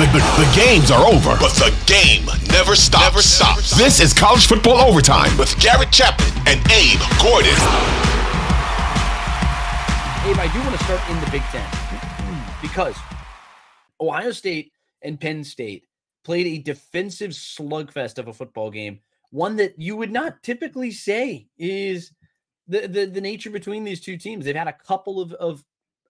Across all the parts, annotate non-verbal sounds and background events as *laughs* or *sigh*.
The, the, the, games are over, but the game never stops. Never stops. This is college football overtime with Garrett Chapman and Abe Gordon. Abe, I do want to start in the Big Ten because Ohio State and Penn State played a defensive slugfest of a football game, one that you would not typically say is the, the, the nature between these two teams. They've had a couple of, of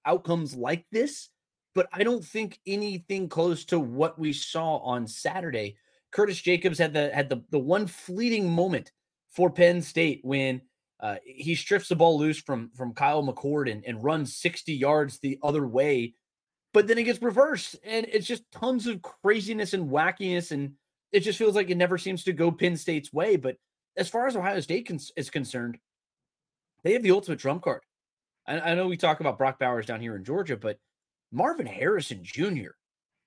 outcomes like this, but I don't think anything close to what we saw on Saturday. Curtis Jacobs had the had the the one fleeting moment for Penn State when uh, he strips the ball loose from from Kyle McCord and, and runs 60 yards the other way, but then it gets reversed and it's just tons of craziness and wackiness and it just feels like it never seems to go Penn State's way. But as far as Ohio State is concerned, they have the ultimate trump card. I, I know we talk about Brock Bowers down here in Georgia, but Marvin Harrison Jr.,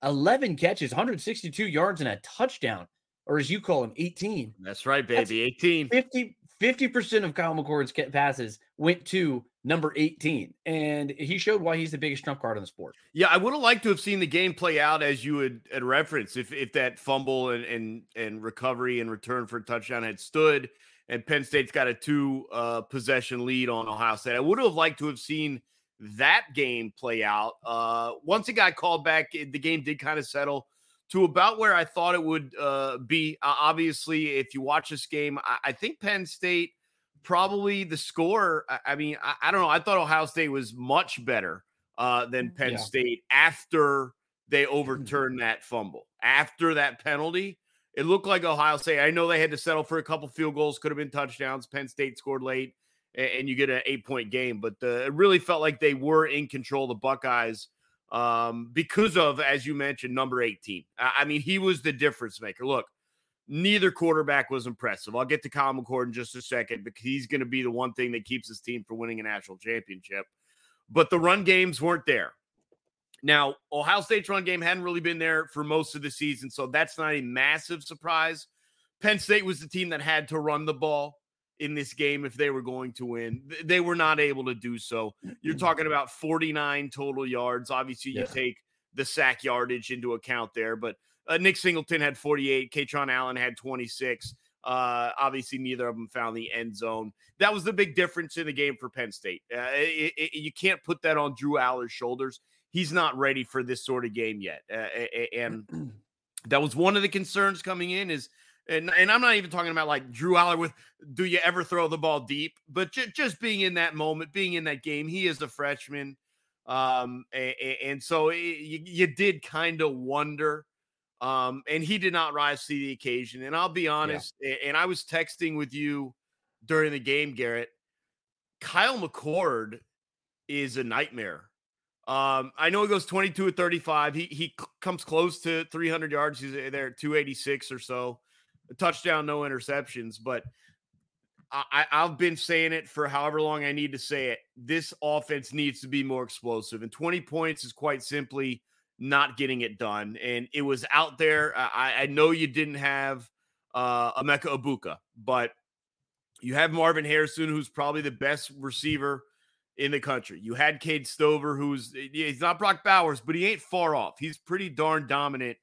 11 catches, 162 yards, and a touchdown, or as you call him, 18. That's right, baby. That's 18. 50, 50% of Kyle McCord's passes went to number 18. And he showed why he's the biggest trump card on the sport. Yeah, I would have liked to have seen the game play out as you had, had referenced. If if that fumble and, and and recovery and return for a touchdown had stood and Penn State's got a two uh, possession lead on Ohio State. I would have liked to have seen that game play out. Uh, once it got called back, the game did kind of settle to about where I thought it would uh, be. Uh, obviously, if you watch this game, I, I, think Penn State probably the score. I, I mean, I, I, don't know. I thought Ohio State was much better uh, than Penn yeah. State after they mm-hmm. overturned that fumble, after that penalty. It looked like Ohio State. I know they had to settle for a couple field goals, could have been touchdowns. Penn State scored late, and you get an eight point game. But the, it really felt like they were in control, the Buckeyes, um, because of, as you mentioned, number 18. I mean, he was the difference maker. Look, neither quarterback was impressive. I'll get to Kyle McCord in just a second because he's going to be the one thing that keeps his team from winning a national championship. But the run games weren't there. Now, Ohio State's run game hadn't really been there for most of the season, so that's not a massive surprise. Penn State was the team that had to run the ball in this game if they were going to win. They were not able to do so. You're talking about 49 total yards. Obviously, you yeah. take the sack yardage into account there, but uh, Nick Singleton had 48. Kaytron Allen had 26. Uh, obviously, neither of them found the end zone. That was the big difference in the game for Penn State. Uh, it, it, you can't put that on Drew Allar's shoulders he's not ready for this sort of game yet. Uh, and *clears throat* that was one of the concerns coming in is and, and I'm not even talking about like Drew Allar with do you ever throw the ball deep, but j- just being in that moment, being in that game. He is a freshman. Um, and, and so it, you, you, did kind of wonder. Um, and he did not rise to the occasion. And I'll be honest, yeah. and I was texting with you during the game, Garrett. Kyle McCord is a nightmare um, I know he goes 22 at 35. He he comes close to 300 yards. He's uh, there at 286 or so. A touchdown, no interceptions. But I, I've been saying it for however long I need to say it. This offense needs to be more explosive, and 20 points is quite simply not getting it done. And it was out there. I, I know you didn't have uh, Emeka Egbuka, but you have Marvin Harrison, who's probably the best receiver in the country. You had Cade Stover, who's eh, he's not Brock Bowers, but he ain't far off. He's pretty darn dominant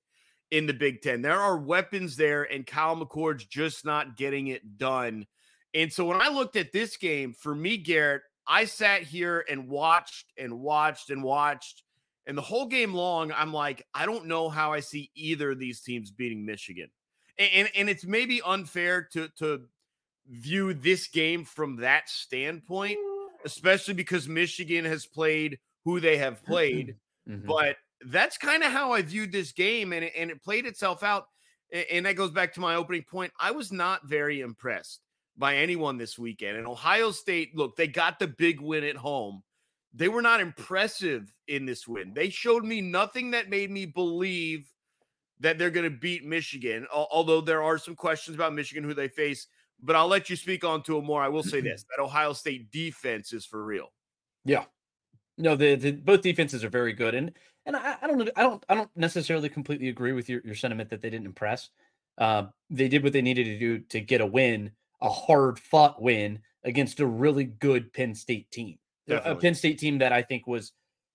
in the Big Ten. There are weapons there, and Kyle McCord's just not getting it done. And so when I looked at this game, for me, Garrett, I sat here and watched and watched and watched. And the whole game long, I'm like, I don't know how I see either of these teams beating Michigan. And, and, and it's maybe unfair to to view this game from that standpoint especially because Michigan has played who they have played. *clears throat* Mm-hmm. But that's kind of how I viewed this game, and it, and it played itself out. And that goes back to my opening point. I was not very impressed by anyone this weekend. And Ohio State, look, they got the big win at home. They were not impressive in this win. They showed me nothing that made me believe that they're going to beat Michigan, although there are some questions about Michigan who they face but I'll let you speak on to it more. I will say this: *clears throat* that Ohio State defense is for real. Yeah, no, the, the both defenses are very good, and and I, I don't I don't I don't necessarily completely agree with your, your sentiment that they didn't impress. Uh, they did what they needed to do to get a win, a hard fought win against a really good Penn State team, Definitely. a Penn State team that I think was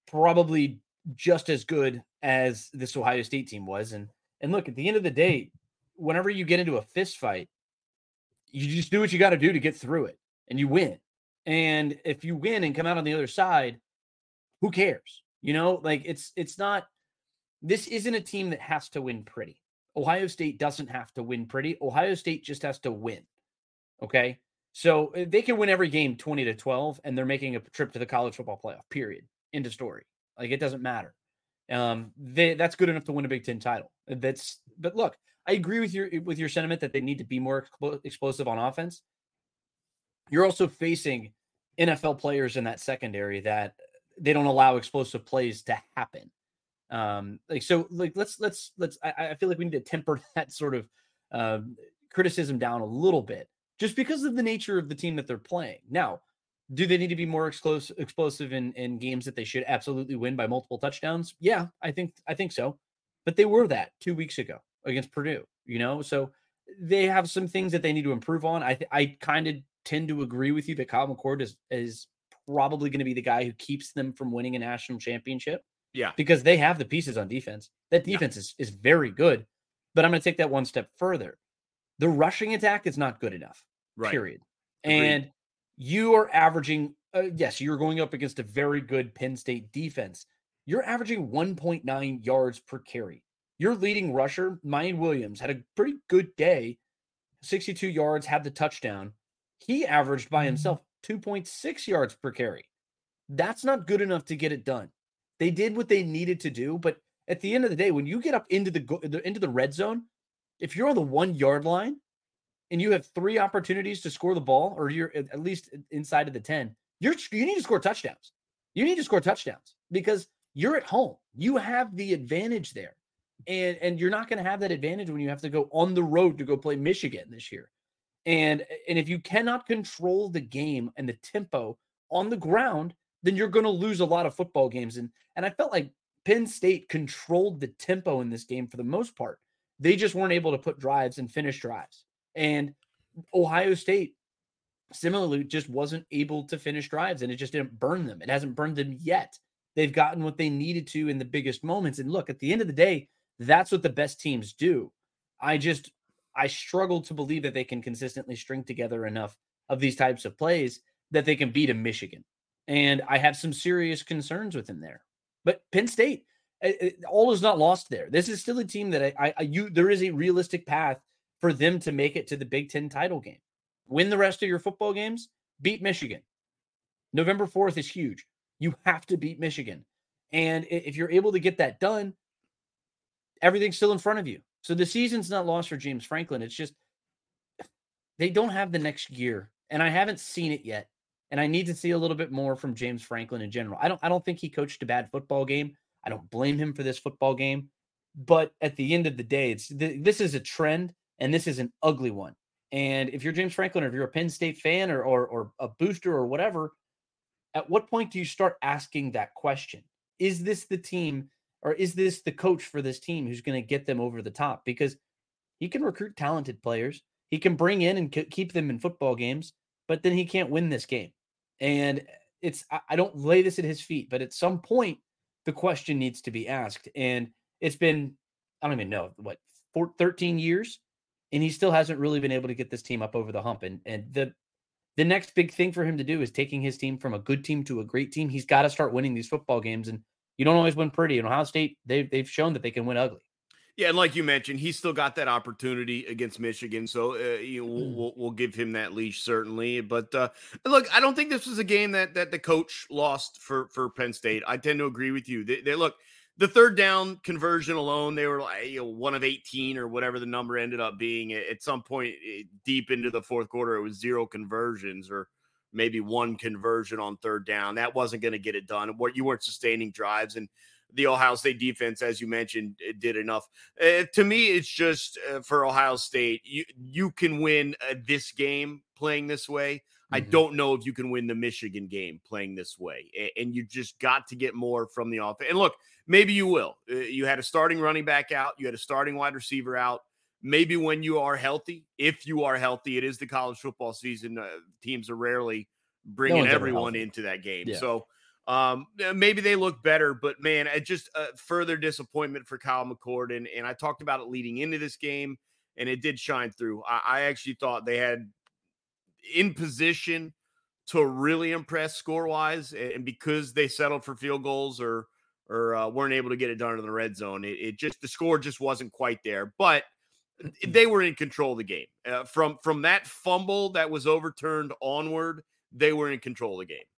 probably just as good as this Ohio State team was. And and look, at the end of the day, whenever you get into a fist fight, you just do what you got to do to get through it and you win. And if you win and come out on the other side, who cares? You know, like it's it's not this isn't a team that has to win pretty. Ohio State doesn't have to win pretty. Ohio State just has to win. Okay? So eh, they can win every game 20 to 12 and they're making a trip to the college football playoff. Period. End of story. Like it doesn't matter. Um they that's good enough to win a Big 10 title. That's but look, I agree with your with your sentiment that they need to be more explosive on offense. You're also facing NFL players in that secondary that they don't allow explosive plays to happen. Um, like so, like let's let's let's. I, I feel like we need to temper *laughs* that sort of uh, criticism down a little bit, just because of the nature of the team that they're playing. Now, do they need to be more explosive explosive in in games that they should absolutely win by multiple touchdowns? Yeah, I think I think so. But they were that two weeks ago against Purdue. You know, so they have some things that they need to improve on. I th- I kind of tend to agree with you that Kyle McCord is is probably going to be the guy who keeps them from winning a national championship. Yeah. Because they have the pieces on defense. That defense yeah. is, is very good. But I'm going to take that one step further. The rushing attack is not good enough. Right. Period. Agreed. And you are averaging, uh, yes, you're going up against a very good Penn State defense. You're averaging 1.9 yards per carry. Your leading rusher, Miyan Williams, had a pretty good day, 62 yards, had the touchdown. He averaged by mm-hmm. himself 2.6 yards per carry. That's not good enough to get it done. They did what they needed to do, but at the end of the day, when you get up into the into the red zone, if you're on the one yard line and you have three opportunities to score the ball, or you're at least inside of the ten, you're you need to score touchdowns. You need to score touchdowns because you're at home. You have the advantage there, and and you're not going to have that advantage when you have to go on the road to go play Michigan this year. And and if you cannot control the game and the tempo on the ground, then you're going to lose a lot of football games. And and I felt like Penn State controlled the tempo in this game for the most part. They just weren't able to put drives and finish drives. And Ohio State similarly just wasn't able to finish drives and it just didn't burn them. It hasn't burned them yet. They've gotten what they needed to in the biggest moments. And look, at the end of the day, that's what the best teams do. I just I struggle to believe that they can consistently string together enough of these types of plays that they can beat a Michigan. And I have some serious concerns with him there. But Penn State, it, eh, it, eh, all is not lost there. This is still a team that I, I, you there is a realistic path for them to make it to the Big Ten title game. Win the rest of your football games, beat Michigan. November 4th is huge. You have to beat Michigan. And if you're able to get that done, everything's still in front of you. So the season's not lost for James Franklin. It's just they don't have the next year. And I haven't seen it yet. And I need to see a little bit more from James Franklin in general. I don't I don't think he coached a bad football game. I don't blame him for this football game. But at the end of the day, it's this is a trend and this is an ugly one. And if you're James Franklin or if you're a Penn State fan or or, or a booster or whatever, at what point do you start asking that question? Is this the team or is this the coach for this team who's going to get them over the top? Because he can recruit talented players, he can bring in and keep them in football games, but then he can't win this game. And eh, it's I don't lay this at his feet, but at some point the question needs to be asked. And it's been I don't even know what 13 years, and he still hasn't really been able to get this team up over the hump. And and the the next big thing for him to do is taking his team from a good team to a great team. He's got to start winning these football games and you don't always win pretty. And Ohio State, they've they've shown that they can win ugly. Yeah, and like you mentioned, he's still got that opportunity against Michigan, so uh, you know, we'll, mm. we'll, we'll, give him that leash certainly. But uh, look, I don't think this was a game that that the coach lost for for Penn State. I tend to agree with you. They, they look the third down conversion alone, they were like you know, one of eighteen or whatever the number ended up being. At some point eh, deep into the fourth quarter, it was zero conversions or maybe one conversion on third down. That wasn't going to get it done. What you weren't sustaining drives and the Ohio State defense, as you mentioned, did enough. Uh, to me, it's just uh, for Ohio State, you you can win uh, this game playing this way. Mm-hmm. I don't know if you can win the Michigan game playing this way, and you just got to get more from the offense. And look, maybe you will. You had a starting running back out, you had a starting wide receiver out. Maybe when you are healthy, if you are healthy, it is the college football season. Uh, teams are rarely bringing no everyone into that game. Yeah. So Um, maybe they look better, but man, it just uh, further disappointment for Kyle McCord. And, and I talked about it leading into this game, and it did shine through. I, I actually thought they had in position to really impress score wise, and because they settled for field goals or or uh, weren't able to get it done in the red zone, it, it, just the score just wasn't quite there. But they were in control of the game uh, from from that fumble that was overturned onward. They were in control of the game.